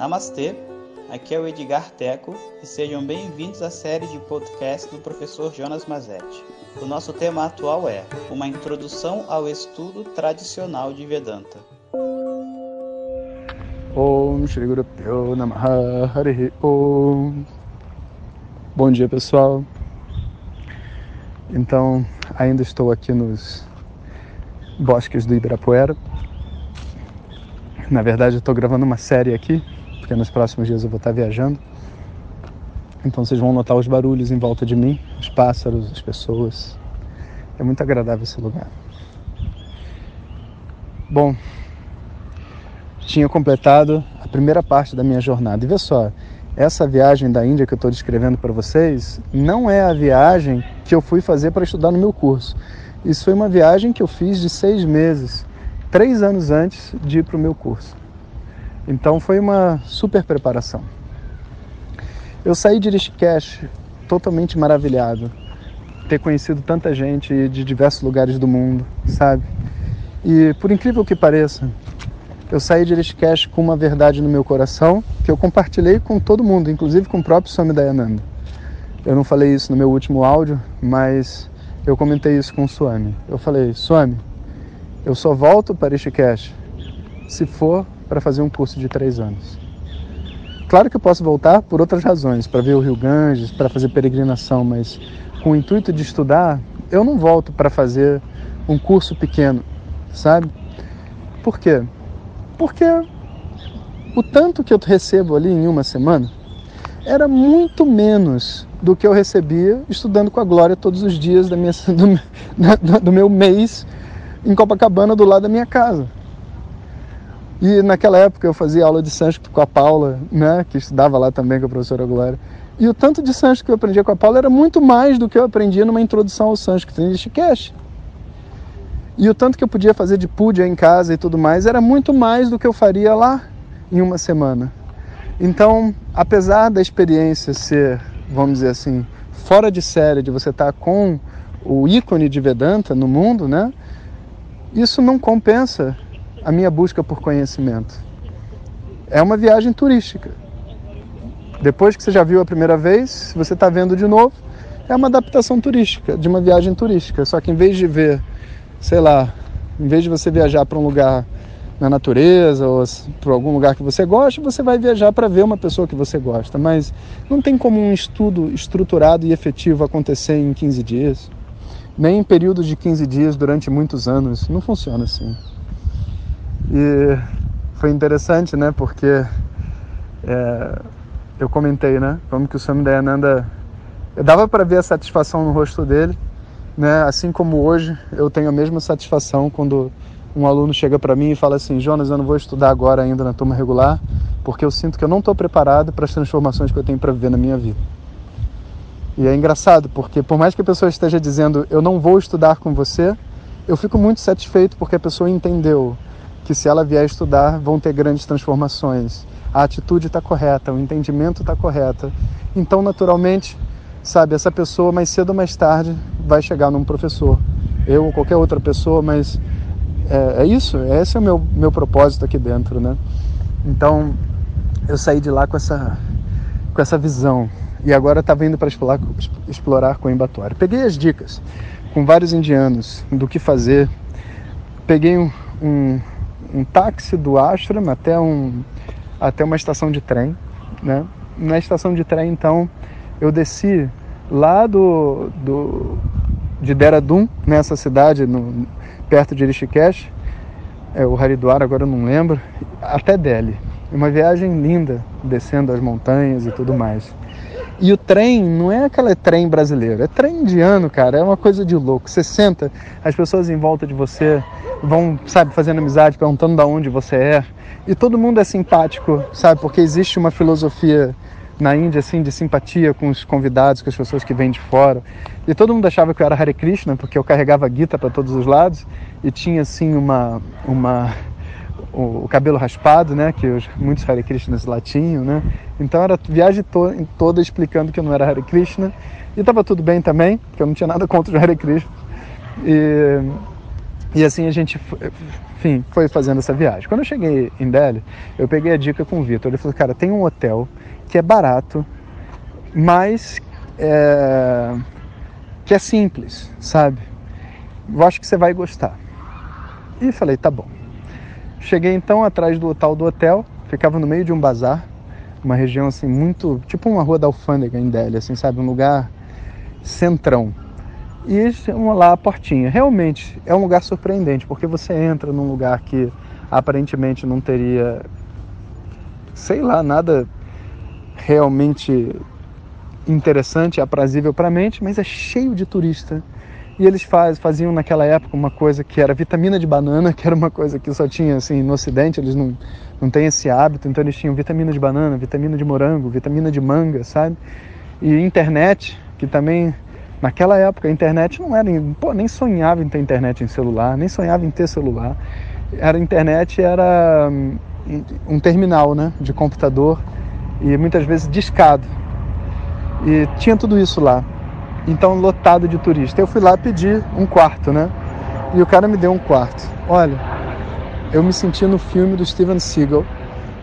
Namastê, aqui é o Edgar Teco e sejam bem-vindos à série de podcast do professor Jonas Mazetti. O nosso tema atual é Uma Introdução ao Estudo Tradicional de Vedanta. Om Shri Bom dia pessoal. Então ainda estou aqui nos bosques do Ibirapuera. Na verdade estou gravando uma série aqui Porque nos próximos dias eu vou estar viajando Então vocês vão notar os barulhos em volta de mim Os pássaros, as pessoas É muito agradável esse lugar Bom, tinha completado a primeira parte da minha jornada. E vê só, essa viagem da Índia que eu estou descrevendo para vocês não é a viagem que eu fui fazer para estudar no meu curso. Isso foi uma viagem que eu fiz de seis meses, três anos antes de ir para o meu curso. Então foi uma super preparação. Eu saí de Rishikesh totalmente maravilhado, ter conhecido tanta gente de diversos lugares do mundo, sabe? E por incrível que pareça, eu saí de Rishikesh com uma verdade no meu coração que eu compartilhei com todo mundo, inclusive com o próprio Swami Dayananda. Eu não falei isso no meu último áudio, mas eu comentei isso com o Swami. Eu falei, Swami, eu só volto para Rishikesh se for para fazer um curso de três anos. Claro que eu posso voltar por outras razões, para ver o Rio Ganges, para fazer peregrinação, mas com o intuito de estudar, eu não volto para fazer um curso pequeno, sabe? Por quê? Porque o tanto que eu recebo ali em uma semana era muito menos do que eu recebia estudando com a Glória todos os dias da minha, do, do meu mês em Copacabana, do lado da minha casa. E naquela época eu fazia aula de sânscrito com a Paula, né, que estudava lá também com a professora Glória. E o tanto de sânscrito que eu aprendia com a Paula era muito mais do que eu aprendia numa introdução ao sânscrito em Rishikesh. E o tanto que eu podia fazer de puja em casa e tudo mais era muito mais do que eu faria lá em uma semana. Então, apesar da experiência ser, vamos dizer assim, fora de série, de você estar com o ícone de Vedanta no mundo, né? Isso não compensa a minha busca por conhecimento. É uma viagem turística. Depois que você já viu a primeira vez, você está vendo de novo, é uma adaptação turística, de uma viagem turística. Só que em vez de ver sei lá, em vez de você viajar para um lugar na natureza ou para algum lugar que você gosta, você vai viajar para ver uma pessoa que você gosta. Mas não tem como um estudo estruturado e efetivo acontecer em 15 dias, nem em períodos de 15 dias durante muitos anos. Não funciona assim. E foi interessante, né? Porque é, eu comentei, né? Como que o Swami Dayananda. Eu dava para ver a satisfação no rosto dele né? Assim como hoje eu tenho a mesma satisfação quando um aluno chega para mim e fala assim: Jonas, eu não vou estudar agora ainda na turma regular, porque eu sinto que eu não estou preparado para as transformações que eu tenho para viver na minha vida. E é engraçado, porque por mais que a pessoa esteja dizendo eu não vou estudar com você, eu fico muito satisfeito porque a pessoa entendeu que se ela vier estudar vão ter grandes transformações. A atitude está correta, o entendimento está correto. Então, naturalmente, sabe, essa pessoa mais cedo ou mais tarde vai chegar num professor. Eu ou qualquer outra pessoa, mas é, é isso, esse é o meu, meu propósito aqui dentro, né? Então, eu saí de lá com essa, com essa visão e agora estava indo para explorar, explorar Coimbatore. Peguei as dicas com vários indianos do que fazer. Peguei um, um, um táxi do ashram até, um, até uma estação de trem, né? Na estação de trem, então, eu desci lá do, do de Dehradun, nessa cidade, no, perto de Rishikesh, é, o Haridwar, agora eu não lembro, até Delhi. Uma viagem linda, descendo as montanhas e tudo mais. E o trem não é aquele trem brasileiro, é trem indiano, cara, é uma coisa de louco. Você senta, as pessoas em volta de você vão, sabe, fazendo amizade, perguntando de onde você é. E todo mundo é simpático, sabe, porque existe uma filosofia na Índia, assim, de simpatia com os convidados, com as pessoas que vêm de fora. E todo mundo achava que eu era Hare Krishna, porque eu carregava guita para todos os lados e tinha, assim, uma... uma o, cabelo raspado, né, que os, muitos Hare Krishnas lá tinham, né? Então era viagem to, toda explicando que eu não era Hare Krishna. E estava tudo bem também, porque eu não tinha nada contra o Hare Krishna. E, E assim a gente, enfim, foi fazendo essa viagem. Quando eu cheguei em Delhi, eu peguei a dica com o Vitor. Ele falou, cara, tem um hotel que é barato, mas é, que é simples, sabe? Eu acho que você vai gostar. E falei, tá bom. Cheguei então atrás do tal do hotel, ficava no meio de um bazar, uma região assim muito, tipo uma rua da alfândega em Delhi, assim, sabe, um lugar centrão. E vamos lá a portinha. Realmente é um lugar surpreendente, porque você entra num lugar que aparentemente não teria, sei lá, nada realmente interessante, aprazível para a mente, mas é cheio de turista. E eles faz, faziam naquela época uma coisa que era vitamina de banana, que era uma coisa que só tinha assim no Ocidente, eles não, não têm esse hábito, então eles tinham vitamina de banana, vitamina de morango, vitamina de manga, sabe? E internet, que também naquela época a internet não era, pô, nem sonhava em ter internet em celular, nem sonhava em ter celular. Era internet era hum, um terminal, né, de computador e muitas vezes discado. E tinha tudo isso lá. Então, lotado de turista. Eu fui lá pedir um quarto, né? E o cara me deu um quarto. Olha, eu me senti no filme do Steven Seagal,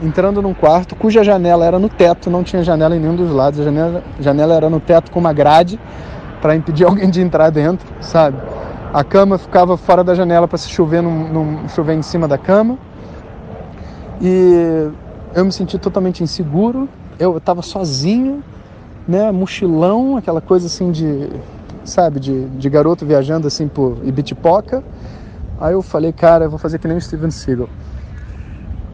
entrando num quarto cuja janela era no teto, não tinha janela em nenhum dos lados. A janela, janela era no teto com uma grade para impedir alguém de entrar dentro, sabe? A cama ficava fora da janela para se chover, num, num, chover em cima da cama. E eu me senti totalmente inseguro. Eu estava sozinho né, mochilão, aquela coisa assim de, sabe, de, de garoto viajando assim por Ibitipoca. Aí eu falei, cara, eu vou fazer que nem o Steven Seagal.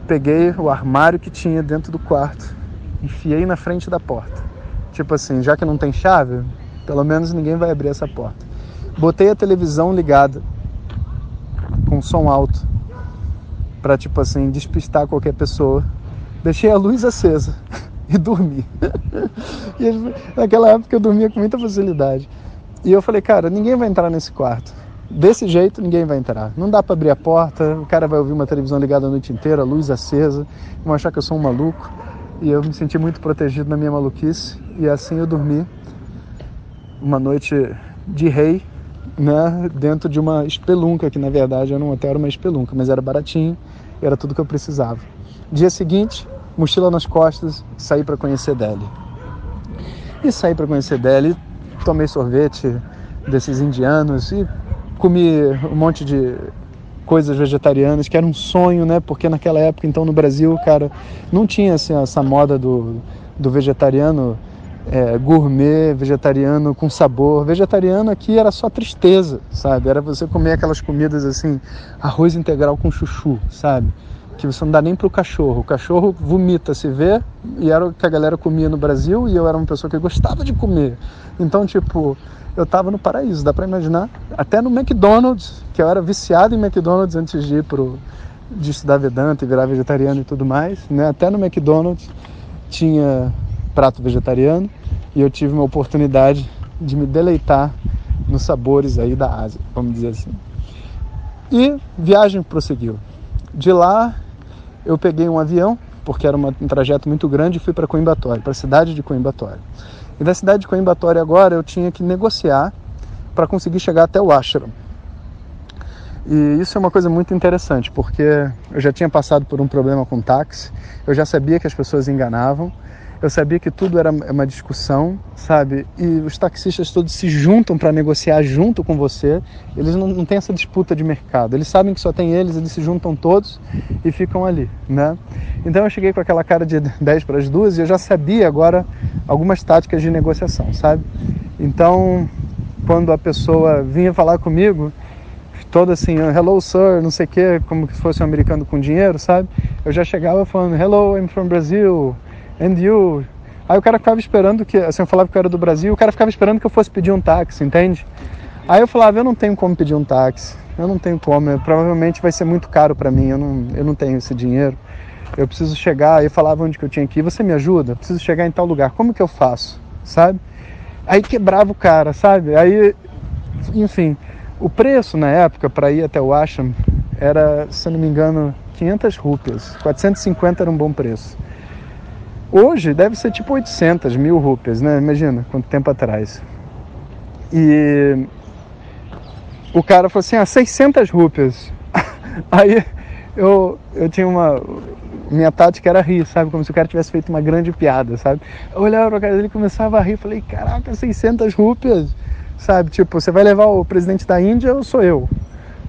Peguei o armário que tinha dentro do quarto, enfiei na frente da porta. Tipo assim, já que não tem chave, pelo menos ninguém vai abrir essa porta. Botei a televisão ligada com som alto para tipo assim despistar qualquer pessoa. Deixei a luz acesa. e dormi. e naquela época eu dormia com muita facilidade. E eu falei, cara, ninguém vai entrar nesse quarto. Desse jeito ninguém vai entrar. Não dá para abrir a porta, o cara vai ouvir uma televisão ligada a noite inteira, luz acesa, vão achar que eu sou um maluco. E eu me senti muito protegido na minha maluquice. E assim eu dormi uma noite de rei, né, dentro de uma espelunca, que na verdade era um hotel, era uma espelunca, mas era baratinho, era tudo que eu precisava. Dia seguinte, mochila nas costas, saí para conhecer Delhi. E saí para conhecer Delhi, tomei sorvete desses indianos e comi um monte de coisas vegetarianas, que era um sonho, né? Porque naquela época, então, no Brasil, cara, não tinha assim, essa moda do, do vegetariano é, gourmet, vegetariano com sabor. Vegetariano aqui era só tristeza, sabe? Era você comer aquelas comidas assim, arroz integral com chuchu, sabe? Que você não dá nem para o cachorro. O cachorro vomita, se vê, e era o que a galera comia no Brasil, e eu era uma pessoa que gostava de comer. Então, tipo, eu tava no paraíso, dá para imaginar. Até no McDonald's, que eu era viciado em McDonald's antes de ir pro de estudar Vedanta e virar vegetariano e tudo mais, né? Até no McDonald's tinha prato vegetariano e eu tive uma oportunidade de me deleitar nos sabores aí da Ásia, vamos dizer assim. E viagem prosseguiu. De lá eu peguei um avião, porque era um trajeto muito grande, e fui para Coimbatore, para a cidade de Coimbatore. E da cidade de Coimbatore agora eu tinha que negociar para conseguir chegar até o ashram. E isso é uma coisa muito interessante, porque eu já tinha passado por um problema com táxi, eu já sabia que as pessoas enganavam, eu sabia que tudo era uma discussão, sabe? E os taxistas todos se juntam para negociar junto com você. Eles não, não têm essa disputa de mercado. Eles sabem que só tem eles, eles se juntam todos e ficam ali, né? Então eu cheguei com aquela cara de 10 para as duas e eu já sabia agora algumas táticas de negociação, sabe? Então, quando a pessoa vinha falar comigo, toda assim, hello sir, não sei o que, como se fosse um americano com dinheiro, sabe? Eu já chegava falando, hello, I'm from Brazil, and you. Aí o cara ficava esperando que, assim, eu falava que eu era do Brasil, o cara ficava esperando que eu fosse pedir um táxi, entende? Aí eu falava, eu não tenho como pedir um táxi, eu não tenho como, provavelmente vai ser muito caro para mim, eu não, eu não tenho esse dinheiro. Eu preciso chegar, eu falava onde que eu tinha que ir, você me ajuda? Eu preciso chegar em tal lugar, como que eu faço? Sabe? Aí quebrava o cara, sabe? Aí, enfim, o preço na época para ir até o Ashram era, se eu não me engano, 500 rúpias. 450 era um bom preço. Hoje deve ser tipo 800 mil rupias, né? Imagina quanto tempo atrás. E o cara falou assim, ah, 600 rúpias. Aí eu, eu tinha uma... Minha tática era rir, sabe? Como se o cara tivesse feito uma grande piada, sabe? Eu olhava pra cara dele começava a rir. Falei, caraca, 600 rúpias, sabe? Tipo, você vai levar o presidente da Índia ou sou eu?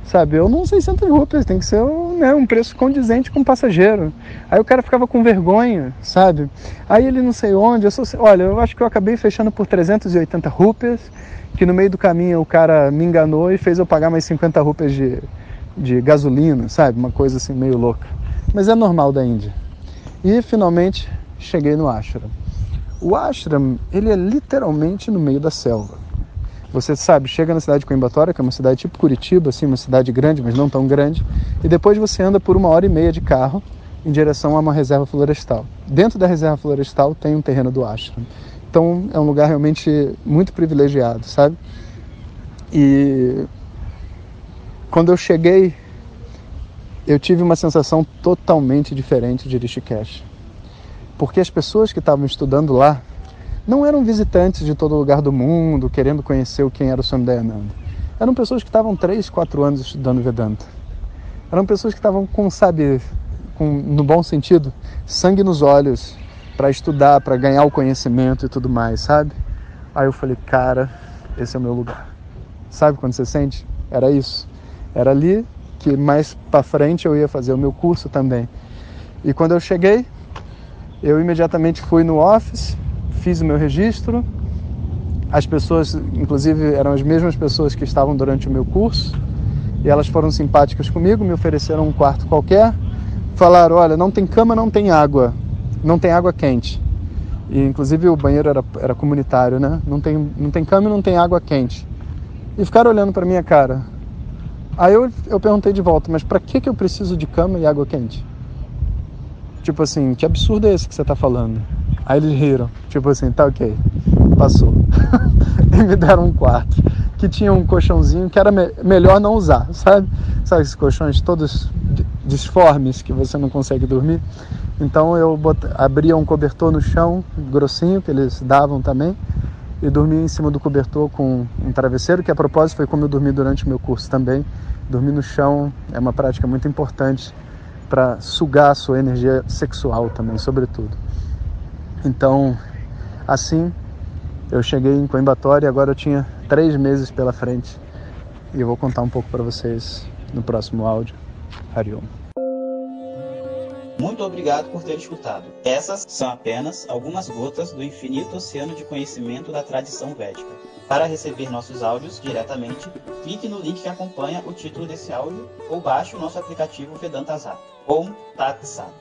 Sabe, eu não 600 rúpias, tem que ser né, um preço condizente com o passageiro. Aí o cara ficava com vergonha, sabe? Aí ele não sei onde, eu sou, olha, eu acho que eu acabei fechando por 380 rúpias, que no meio do caminho o cara me enganou e fez eu pagar mais 50 rúpias de, de gasolina, sabe? Uma coisa assim meio louca. Mas é normal da Índia. E finalmente cheguei no ashram. O ashram, ele é literalmente no meio da selva. Você sabe, chega na cidade de Coimbatória, que é uma cidade tipo Curitiba, assim, uma cidade grande, mas não tão grande, e depois você anda por uma hora e meia de carro em direção a uma reserva florestal. Dentro da reserva florestal tem um terreno do ashram. Então é um lugar realmente muito privilegiado, sabe? E quando eu cheguei, eu tive uma sensação totalmente diferente de Rishikesh. Porque as pessoas que estavam estudando lá não eram visitantes de todo lugar do mundo, querendo conhecer quem era o Swami Dayananda. Eram pessoas que estavam 3, 4 anos estudando Vedanta. Eram pessoas que estavam com, sabe, com, no bom sentido, sangue nos olhos para estudar, para ganhar o conhecimento e tudo mais, sabe? Aí eu falei, cara, esse é o meu lugar. Sabe quando você sente? Era isso. Era ali que mais para frente eu ia fazer o meu curso também. E quando eu cheguei, eu imediatamente fui no office, fiz o meu registro. As pessoas, inclusive, eram as mesmas pessoas que estavam durante o meu curso. E elas foram simpáticas comigo, me ofereceram um quarto qualquer. Falaram: olha, não tem cama, não tem água. Não tem água quente. E, inclusive, o banheiro era, era comunitário, né? Não tem, não tem cama e não tem água quente. E ficaram olhando para minha cara. Aí eu, eu perguntei de volta: mas para que, que eu preciso de cama e água quente? Tipo assim, que absurdo é esse que você está falando? Aí eles riram, tipo assim, tá ok, passou. e me deram um quarto que tinha um colchãozinho que era me melhor não usar, sabe? Sabe esses colchões todos disformes que você não consegue dormir? Então eu abria um cobertor no chão, grossinho, que eles davam também, e dormia em cima do cobertor com um travesseiro, que a propósito foi como eu dormi durante o meu curso também. Dormir no chão é uma prática muito importante para sugar a sua energia sexual também, sobretudo. Então, assim, eu cheguei em Coimbatória e agora eu tinha três meses pela frente. E eu vou contar um pouco para vocês no próximo áudio. Hariom. Muito obrigado por ter escutado. Essas são apenas algumas gotas do infinito oceano de conhecimento da tradição védica. Para receber nossos áudios diretamente, clique no link que acompanha o título desse áudio ou baixe o nosso aplicativo Vedanta Zap. Om Tat Sat.